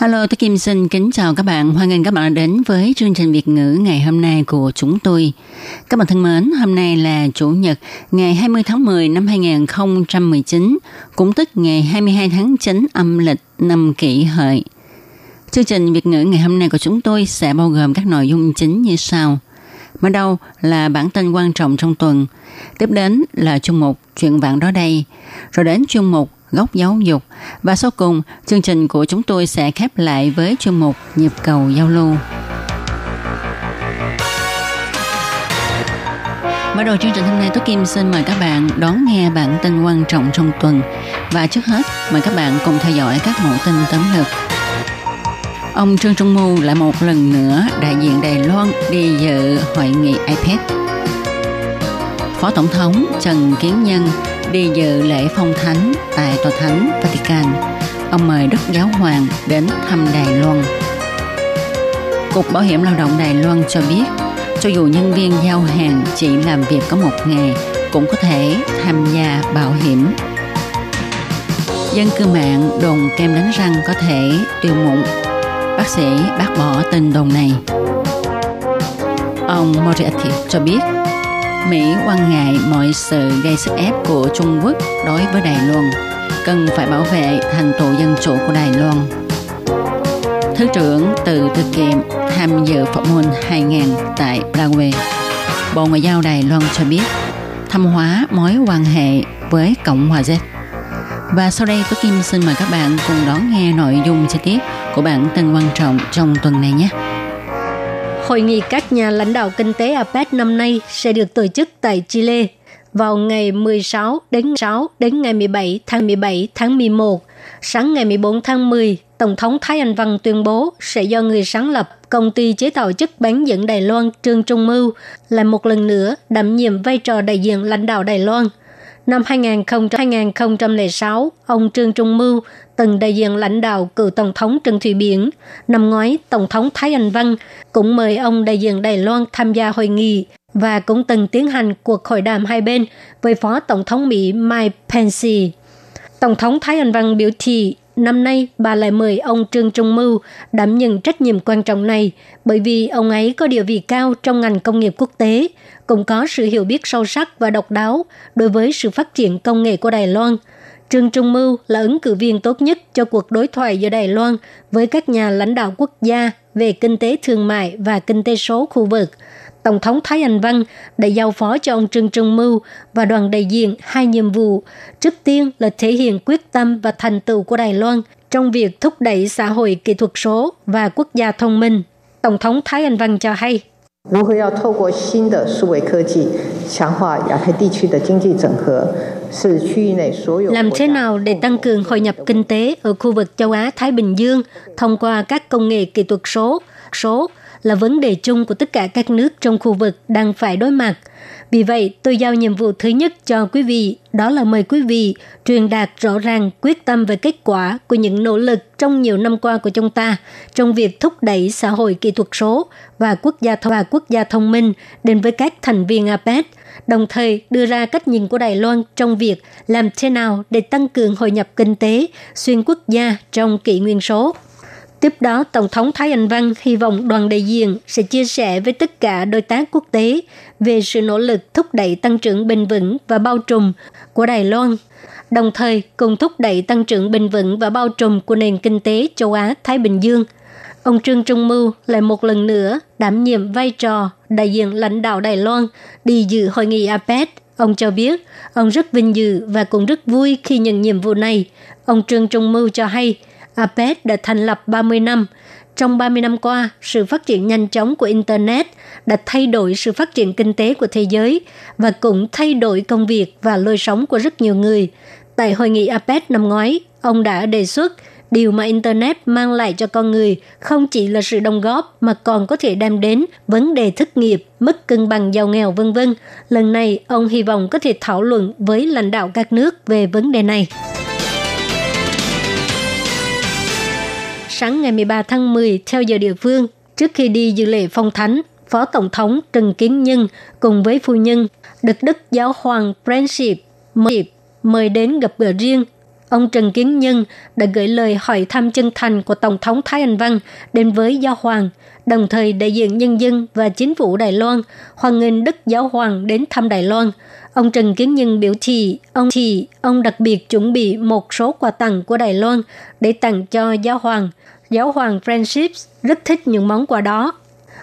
Hello, tôi Kim xin kính chào các bạn. Hoan nghênh các bạn đã đến với chương trình Việt ngữ ngày hôm nay của chúng tôi. Các bạn thân mến, hôm nay là Chủ nhật, ngày 20 tháng 10 năm 2019, cũng tức ngày 22 tháng 9 âm lịch năm kỷ hợi. Chương trình Việt ngữ ngày hôm nay của chúng tôi sẽ bao gồm các nội dung chính như sau. Mở đầu là bản tin quan trọng trong tuần, tiếp đến là chương mục chuyện vạn đó đây, rồi đến chương mục góc giáo dục và sau cùng chương trình của chúng tôi sẽ khép lại với chuyên mục nhịp cầu giao lưu. Mở đầu chương trình hôm nay, Tú Kim xin mời các bạn đón nghe bản tin quan trọng trong tuần. Và trước hết, mời các bạn cùng theo dõi các mẫu tin tấm lực Ông Trương Trung Mưu lại một lần nữa đại diện Đài Loan đi dự hội nghị IPEC. Phó Tổng thống Trần Kiến Nhân đi dự lễ phong thánh tại Tòa Thánh Vatican. Ông mời Đức Giáo Hoàng đến thăm Đài Loan. Cục Bảo hiểm Lao động Đài Loan cho biết, cho dù nhân viên giao hàng chỉ làm việc có một ngày, cũng có thể tham gia bảo hiểm. Dân cư mạng đồn kem đánh răng có thể tiêu mụn. Bác sĩ bác bỏ tin đồn này. Ông Moriarty cho biết Mỹ quan ngại mọi sự gây sức ép của Trung Quốc đối với Đài Loan, cần phải bảo vệ thành tựu dân chủ của Đài Loan. Thứ trưởng từ Tư Kiệm tham dự phỏng môn 2000 tại Paraguay. Bộ Ngoại giao Đài Loan cho biết thăm hóa mối quan hệ với Cộng hòa Z. Và sau đây, tôi Kim xin mời các bạn cùng đón nghe nội dung chi tiết của bản tin quan trọng trong tuần này nhé. Hội nghị các nhà lãnh đạo kinh tế APEC năm nay sẽ được tổ chức tại Chile vào ngày 16 đến 6 đến ngày 17 tháng 17 tháng 11. Sáng ngày 14 tháng 10, Tổng thống Thái Anh Văn tuyên bố sẽ do người sáng lập công ty chế tạo chất bán dẫn Đài Loan Trương Trung Mưu lại một lần nữa đảm nhiệm vai trò đại diện lãnh đạo Đài Loan. Năm 2006, ông Trương Trung Mưu từng đại diện lãnh đạo cựu Tổng thống Trần Thủy Biển. Năm ngoái, Tổng thống Thái Anh Văn cũng mời ông đại diện Đài Loan tham gia hội nghị và cũng từng tiến hành cuộc hội đàm hai bên với Phó Tổng thống Mỹ Mike Pence. Tổng thống Thái Anh Văn biểu thị năm nay bà lại mời ông Trương Trung Mưu đảm nhận trách nhiệm quan trọng này bởi vì ông ấy có địa vị cao trong ngành công nghiệp quốc tế, cũng có sự hiểu biết sâu sắc và độc đáo đối với sự phát triển công nghệ của Đài Loan. Trương Trung Mưu là ứng cử viên tốt nhất cho cuộc đối thoại giữa Đài Loan với các nhà lãnh đạo quốc gia về kinh tế thương mại và kinh tế số khu vực. Tổng thống Thái Anh Văn đã giao phó cho ông Trương Trung Mưu và đoàn đại diện hai nhiệm vụ. Trước tiên là thể hiện quyết tâm và thành tựu của Đài Loan trong việc thúc đẩy xã hội kỹ thuật số và quốc gia thông minh. Tổng thống Thái Anh Văn cho hay. Làm thế nào để tăng cường hội nhập kinh tế ở khu vực châu Á-Thái Bình Dương thông qua các công nghệ kỹ thuật số, số là vấn đề chung của tất cả các nước trong khu vực đang phải đối mặt. Vì vậy, tôi giao nhiệm vụ thứ nhất cho quý vị, đó là mời quý vị truyền đạt rõ ràng quyết tâm về kết quả của những nỗ lực trong nhiều năm qua của chúng ta trong việc thúc đẩy xã hội kỹ thuật số và quốc gia thông và quốc gia thông minh đến với các thành viên APEC, đồng thời đưa ra cách nhìn của Đài Loan trong việc làm thế nào để tăng cường hội nhập kinh tế xuyên quốc gia trong kỷ nguyên số. Tiếp đó, Tổng thống Thái Anh Văn hy vọng đoàn đại diện sẽ chia sẻ với tất cả đối tác quốc tế về sự nỗ lực thúc đẩy tăng trưởng bền vững và bao trùm của Đài Loan, đồng thời cùng thúc đẩy tăng trưởng bền vững và bao trùm của nền kinh tế châu Á-Thái Bình Dương. Ông Trương Trung Mưu lại một lần nữa đảm nhiệm vai trò đại diện lãnh đạo Đài Loan đi dự hội nghị APEC. Ông cho biết ông rất vinh dự và cũng rất vui khi nhận nhiệm vụ này. Ông Trương Trung Mưu cho hay – APEC đã thành lập 30 năm. Trong 30 năm qua, sự phát triển nhanh chóng của Internet đã thay đổi sự phát triển kinh tế của thế giới và cũng thay đổi công việc và lối sống của rất nhiều người. Tại hội nghị APEC năm ngoái, ông đã đề xuất Điều mà Internet mang lại cho con người không chỉ là sự đóng góp mà còn có thể đem đến vấn đề thất nghiệp, mất cân bằng giàu nghèo vân vân. Lần này, ông hy vọng có thể thảo luận với lãnh đạo các nước về vấn đề này. Sáng ngày 13 tháng 10 theo giờ địa phương, trước khi đi dự lễ phong thánh, Phó Tổng thống Trần Kiến Nhân cùng với phu nhân được Đức Giáo hoàng Friendship mời, mời đến gặp gỡ riêng ông Trần Kiến Nhân đã gửi lời hỏi thăm chân thành của Tổng thống Thái Anh Văn đến với Giáo Hoàng, đồng thời đại diện nhân dân và chính phủ Đài Loan hoan nghênh Đức Giáo Hoàng đến thăm Đài Loan. Ông Trần Kiến Nhân biểu thị ông thì ông đặc biệt chuẩn bị một số quà tặng của Đài Loan để tặng cho Giáo Hoàng. Giáo Hoàng Francis rất thích những món quà đó.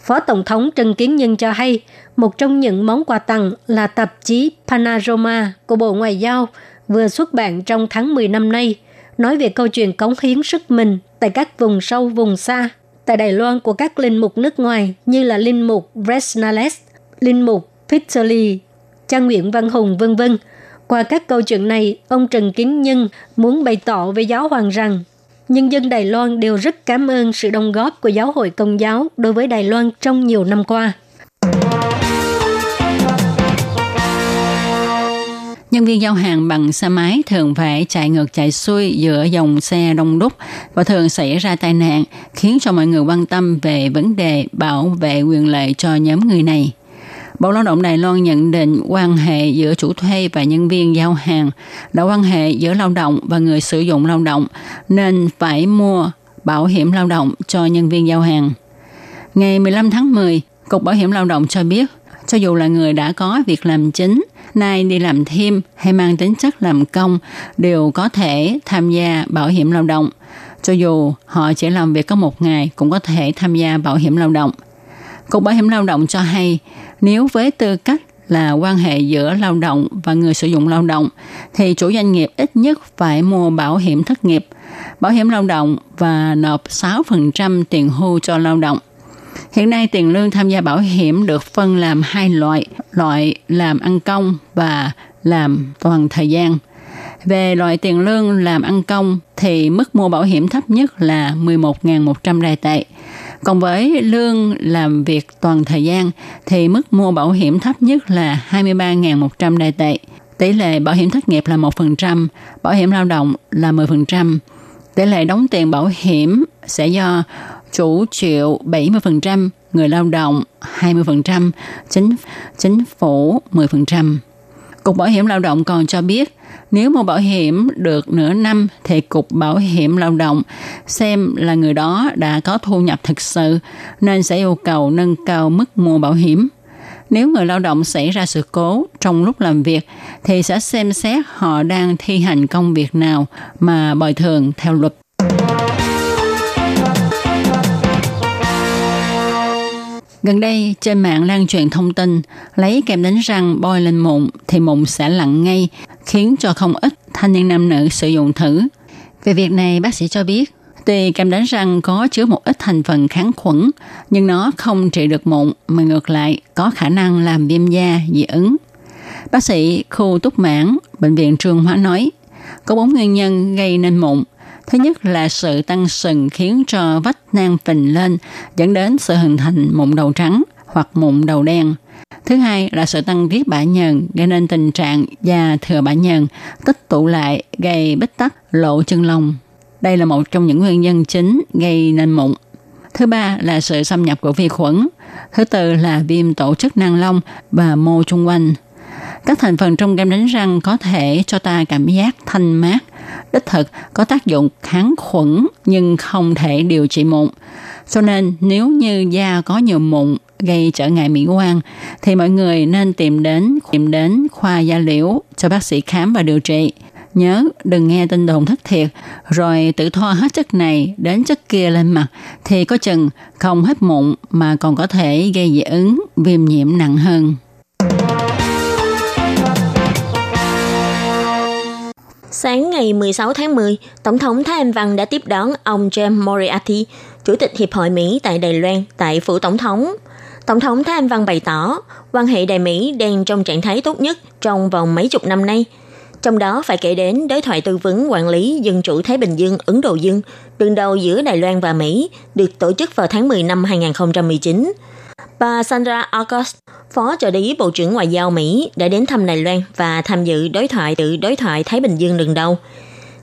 Phó Tổng thống Trần Kiến Nhân cho hay, một trong những món quà tặng là tạp chí Panorama của Bộ Ngoại giao – vừa xuất bản trong tháng 10 năm nay, nói về câu chuyện cống hiến sức mình tại các vùng sâu vùng xa, tại Đài Loan của các linh mục nước ngoài như là linh mục Bresnales, linh mục Peter Lee, cha Nguyễn Văn Hùng vân vân. Qua các câu chuyện này, ông Trần Kiến Nhân muốn bày tỏ với giáo hoàng rằng nhân dân Đài Loan đều rất cảm ơn sự đóng góp của giáo hội công giáo đối với Đài Loan trong nhiều năm qua. Nhân viên giao hàng bằng xe máy thường phải chạy ngược chạy xuôi giữa dòng xe đông đúc và thường xảy ra tai nạn, khiến cho mọi người quan tâm về vấn đề bảo vệ quyền lợi cho nhóm người này. Bộ Lao động Đài Loan nhận định quan hệ giữa chủ thuê và nhân viên giao hàng là quan hệ giữa lao động và người sử dụng lao động, nên phải mua bảo hiểm lao động cho nhân viên giao hàng. Ngày 15 tháng 10, Cục Bảo hiểm Lao động cho biết, cho dù là người đã có việc làm chính, nay đi làm thêm hay mang tính chất làm công đều có thể tham gia bảo hiểm lao động. Cho dù họ chỉ làm việc có một ngày cũng có thể tham gia bảo hiểm lao động. Cục Bảo hiểm lao động cho hay, nếu với tư cách là quan hệ giữa lao động và người sử dụng lao động, thì chủ doanh nghiệp ít nhất phải mua bảo hiểm thất nghiệp, bảo hiểm lao động và nộp 6% tiền hưu cho lao động. Hiện nay tiền lương tham gia bảo hiểm được phân làm hai loại, loại làm ăn công và làm toàn thời gian. Về loại tiền lương làm ăn công thì mức mua bảo hiểm thấp nhất là 11.100 đài tệ. Còn với lương làm việc toàn thời gian thì mức mua bảo hiểm thấp nhất là 23.100 đài tệ. Tỷ lệ bảo hiểm thất nghiệp là 1%, bảo hiểm lao động là 10%. Tỷ lệ đóng tiền bảo hiểm sẽ do chủ chịu 70%, người lao động 20%, chính chính phủ 10%. Cục Bảo hiểm Lao động còn cho biết, nếu mua bảo hiểm được nửa năm thì Cục Bảo hiểm Lao động xem là người đó đã có thu nhập thực sự, nên sẽ yêu cầu nâng cao mức mua bảo hiểm. Nếu người lao động xảy ra sự cố trong lúc làm việc thì sẽ xem xét họ đang thi hành công việc nào mà bồi thường theo luật. Gần đây, trên mạng lan truyền thông tin lấy kem đánh răng bôi lên mụn thì mụn sẽ lặn ngay, khiến cho không ít thanh niên nam nữ sử dụng thử. Về việc này, bác sĩ cho biết, tuy kem đánh răng có chứa một ít thành phần kháng khuẩn, nhưng nó không trị được mụn, mà ngược lại có khả năng làm viêm da, dị ứng. Bác sĩ khu túc mãn, Bệnh viện Trường Hóa nói, có bốn nguyên nhân gây nên mụn – Thứ nhất là sự tăng sừng khiến cho vách nang phình lên, dẫn đến sự hình thành mụn đầu trắng hoặc mụn đầu đen. Thứ hai là sự tăng tiết bã nhờn gây nên tình trạng da thừa bã nhờn tích tụ lại gây bít tắc lộ chân lông. Đây là một trong những nguyên nhân chính gây nên mụn. Thứ ba là sự xâm nhập của vi khuẩn. Thứ tư là viêm tổ chức năng lông và mô chung quanh. Các thành phần trong kem đánh răng có thể cho ta cảm giác thanh mát, đích thực có tác dụng kháng khuẩn nhưng không thể điều trị mụn. Cho nên nếu như da có nhiều mụn gây trở ngại mỹ quan thì mọi người nên tìm đến tìm đến khoa da liễu cho bác sĩ khám và điều trị. Nhớ đừng nghe tin đồn thất thiệt rồi tự thoa hết chất này đến chất kia lên mặt thì có chừng không hết mụn mà còn có thể gây dị ứng, viêm nhiễm nặng hơn. Sáng ngày 16 tháng 10, Tổng thống Thái Anh Văn đã tiếp đón ông James Moriarty, Chủ tịch Hiệp hội Mỹ tại Đài Loan, tại phủ Tổng thống. Tổng thống Thái Anh Văn bày tỏ, quan hệ Đài Mỹ đang trong trạng thái tốt nhất trong vòng mấy chục năm nay. Trong đó phải kể đến đối thoại tư vấn quản lý dân chủ Thái Bình Dương, Ấn Độ Dương, đường đầu giữa Đài Loan và Mỹ, được tổ chức vào tháng 10 năm 2019. Bà Sandra August, Phó trợ lý Bộ trưởng Ngoại giao Mỹ đã đến thăm Đài Loan và tham dự đối thoại tự đối thoại Thái Bình Dương lần đầu.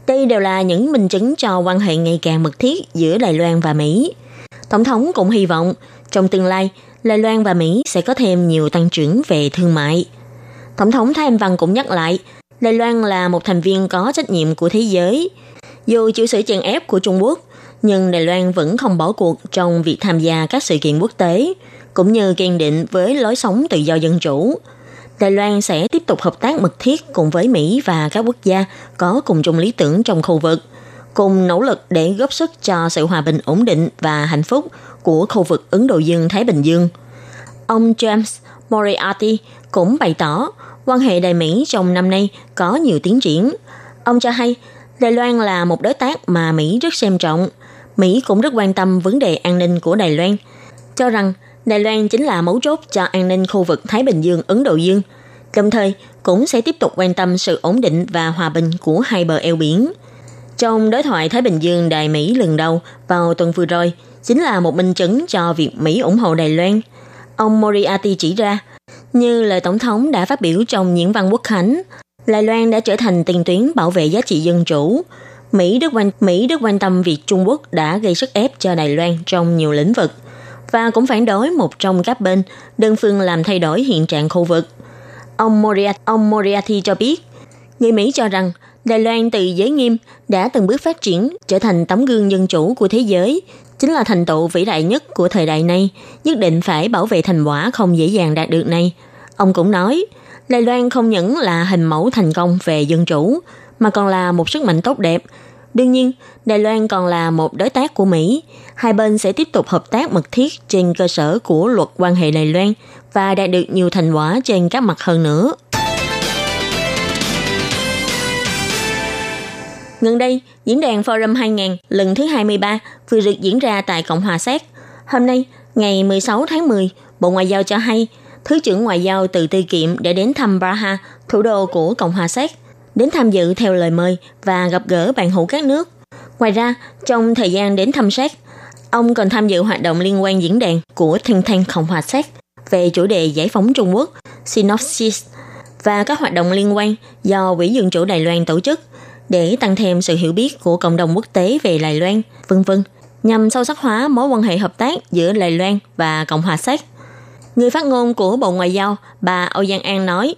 Đây đều là những minh chứng cho quan hệ ngày càng mật thiết giữa Đài Loan và Mỹ. Tổng thống cũng hy vọng trong tương lai, Đài Loan và Mỹ sẽ có thêm nhiều tăng trưởng về thương mại. Tổng thống Thái Anh Văn cũng nhắc lại, Đài Loan là một thành viên có trách nhiệm của thế giới. Dù chịu sự chèn ép của Trung Quốc, nhưng Đài Loan vẫn không bỏ cuộc trong việc tham gia các sự kiện quốc tế, cũng như kiên định với lối sống tự do dân chủ. Đài Loan sẽ tiếp tục hợp tác mật thiết cùng với Mỹ và các quốc gia có cùng chung lý tưởng trong khu vực, cùng nỗ lực để góp sức cho sự hòa bình ổn định và hạnh phúc của khu vực Ấn Độ Dương-Thái Bình Dương. Ông James Moriarty cũng bày tỏ quan hệ Đài Mỹ trong năm nay có nhiều tiến triển. Ông cho hay Đài Loan là một đối tác mà Mỹ rất xem trọng. Mỹ cũng rất quan tâm vấn đề an ninh của Đài Loan, cho rằng Đài Loan chính là mấu chốt cho an ninh khu vực Thái Bình Dương, Ấn Độ Dương, đồng thời cũng sẽ tiếp tục quan tâm sự ổn định và hòa bình của hai bờ eo biển. Trong đối thoại Thái Bình Dương Đài Mỹ lần đầu vào tuần vừa rồi, chính là một minh chứng cho việc Mỹ ủng hộ Đài Loan. Ông Moriarty chỉ ra, như lời Tổng thống đã phát biểu trong những văn quốc khánh, Đài Loan đã trở thành tiền tuyến bảo vệ giá trị dân chủ. Mỹ rất quan Mỹ rất quan tâm việc Trung Quốc đã gây sức ép cho Đài Loan trong nhiều lĩnh vực và cũng phản đối một trong các bên đơn phương làm thay đổi hiện trạng khu vực. Ông Moriarty, ông Moriarty cho biết, người Mỹ cho rằng Đài Loan từ giới nghiêm đã từng bước phát triển trở thành tấm gương dân chủ của thế giới, chính là thành tựu vĩ đại nhất của thời đại này, nhất định phải bảo vệ thành quả không dễ dàng đạt được này. Ông cũng nói, Đài Loan không những là hình mẫu thành công về dân chủ, mà còn là một sức mạnh tốt đẹp. Đương nhiên, Đài Loan còn là một đối tác của Mỹ. Hai bên sẽ tiếp tục hợp tác mật thiết trên cơ sở của luật quan hệ Đài Loan và đạt được nhiều thành quả trên các mặt hơn nữa. Gần đây, diễn đàn Forum 2000 lần thứ 23 vừa được diễn ra tại Cộng hòa Séc. Hôm nay, ngày 16 tháng 10, Bộ Ngoại giao cho hay, Thứ trưởng Ngoại giao từ Tư Kiệm đã đến thăm Praha, thủ đô của Cộng hòa Séc, đến tham dự theo lời mời và gặp gỡ bạn hữu các nước. Ngoài ra, trong thời gian đến thăm Séc, ông còn tham dự hoạt động liên quan diễn đàn của Thanh Thanh Cộng hòa Séc về chủ đề giải phóng Trung Quốc, Synopsis, và các hoạt động liên quan do Quỹ Dân chủ Đài Loan tổ chức – để tăng thêm sự hiểu biết của cộng đồng quốc tế về Đài Loan, vân vân, nhằm sâu sắc hóa mối quan hệ hợp tác giữa Đài Loan và Cộng hòa Séc. Người phát ngôn của Bộ Ngoại giao, bà Âu Giang An nói,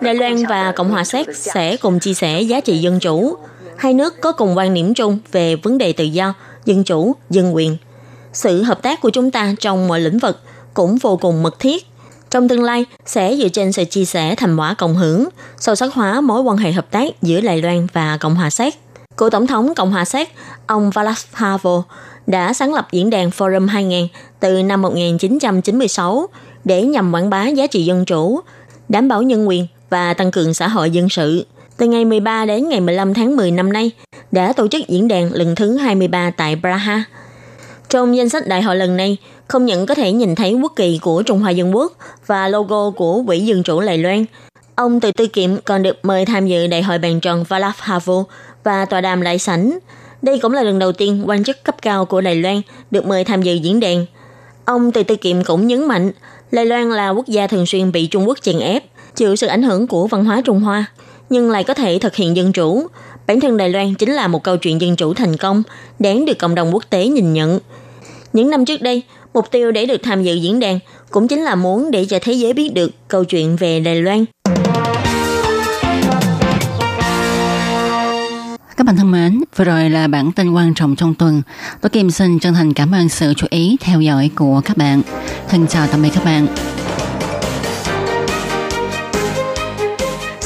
Đài Loan và Cộng hòa Séc sẽ cùng chia sẻ giá trị dân chủ. Hai nước có cùng quan điểm chung về vấn đề tự do, dân chủ, dân quyền. Sự hợp tác của chúng ta trong mọi lĩnh vực cũng vô cùng mật thiết trong tương lai sẽ dựa trên sự chia sẻ thành quả cộng hưởng, sâu sắc hóa mối quan hệ hợp tác giữa Đài Loan và Cộng hòa Séc. Cựu Tổng thống Cộng hòa Séc, ông Václav Havel, đã sáng lập diễn đàn Forum 2000 từ năm 1996 để nhằm quảng bá giá trị dân chủ, đảm bảo nhân quyền và tăng cường xã hội dân sự. Từ ngày 13 đến ngày 15 tháng 10 năm nay, đã tổ chức diễn đàn lần thứ 23 tại Praha. Trong danh sách đại hội lần này, không những có thể nhìn thấy quốc kỳ của Trung Hoa Dân Quốc và logo của Quỹ Dân chủ Đài Loan, ông Từ Tư Kiệm còn được mời tham dự đại hội bàn tròn Valaf Havel và tòa đàm lại sảnh. Đây cũng là lần đầu tiên quan chức cấp cao của Đài Loan được mời tham dự diễn đàn. Ông Từ Tư Kiệm cũng nhấn mạnh, Đài Loan là quốc gia thường xuyên bị Trung Quốc chèn ép, chịu sự ảnh hưởng của văn hóa Trung Hoa, nhưng lại có thể thực hiện dân chủ. Bản thân Đài Loan chính là một câu chuyện dân chủ thành công, đáng được cộng đồng quốc tế nhìn nhận. Những năm trước đây, Mục tiêu để được tham dự diễn đàn cũng chính là muốn để cho thế giới biết được câu chuyện về Đài Loan. Các bạn thân mến, vừa rồi là bản tin quan trọng trong tuần. Tôi Kim xin chân thành cảm ơn sự chú ý theo dõi của các bạn. Thân chào tạm biệt các bạn.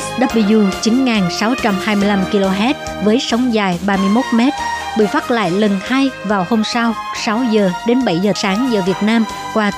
SW 9625 kHz với sóng dài 31 m, bị phát lại lần hai vào hôm sau 6 giờ đến 7 giờ sáng giờ Việt Nam qua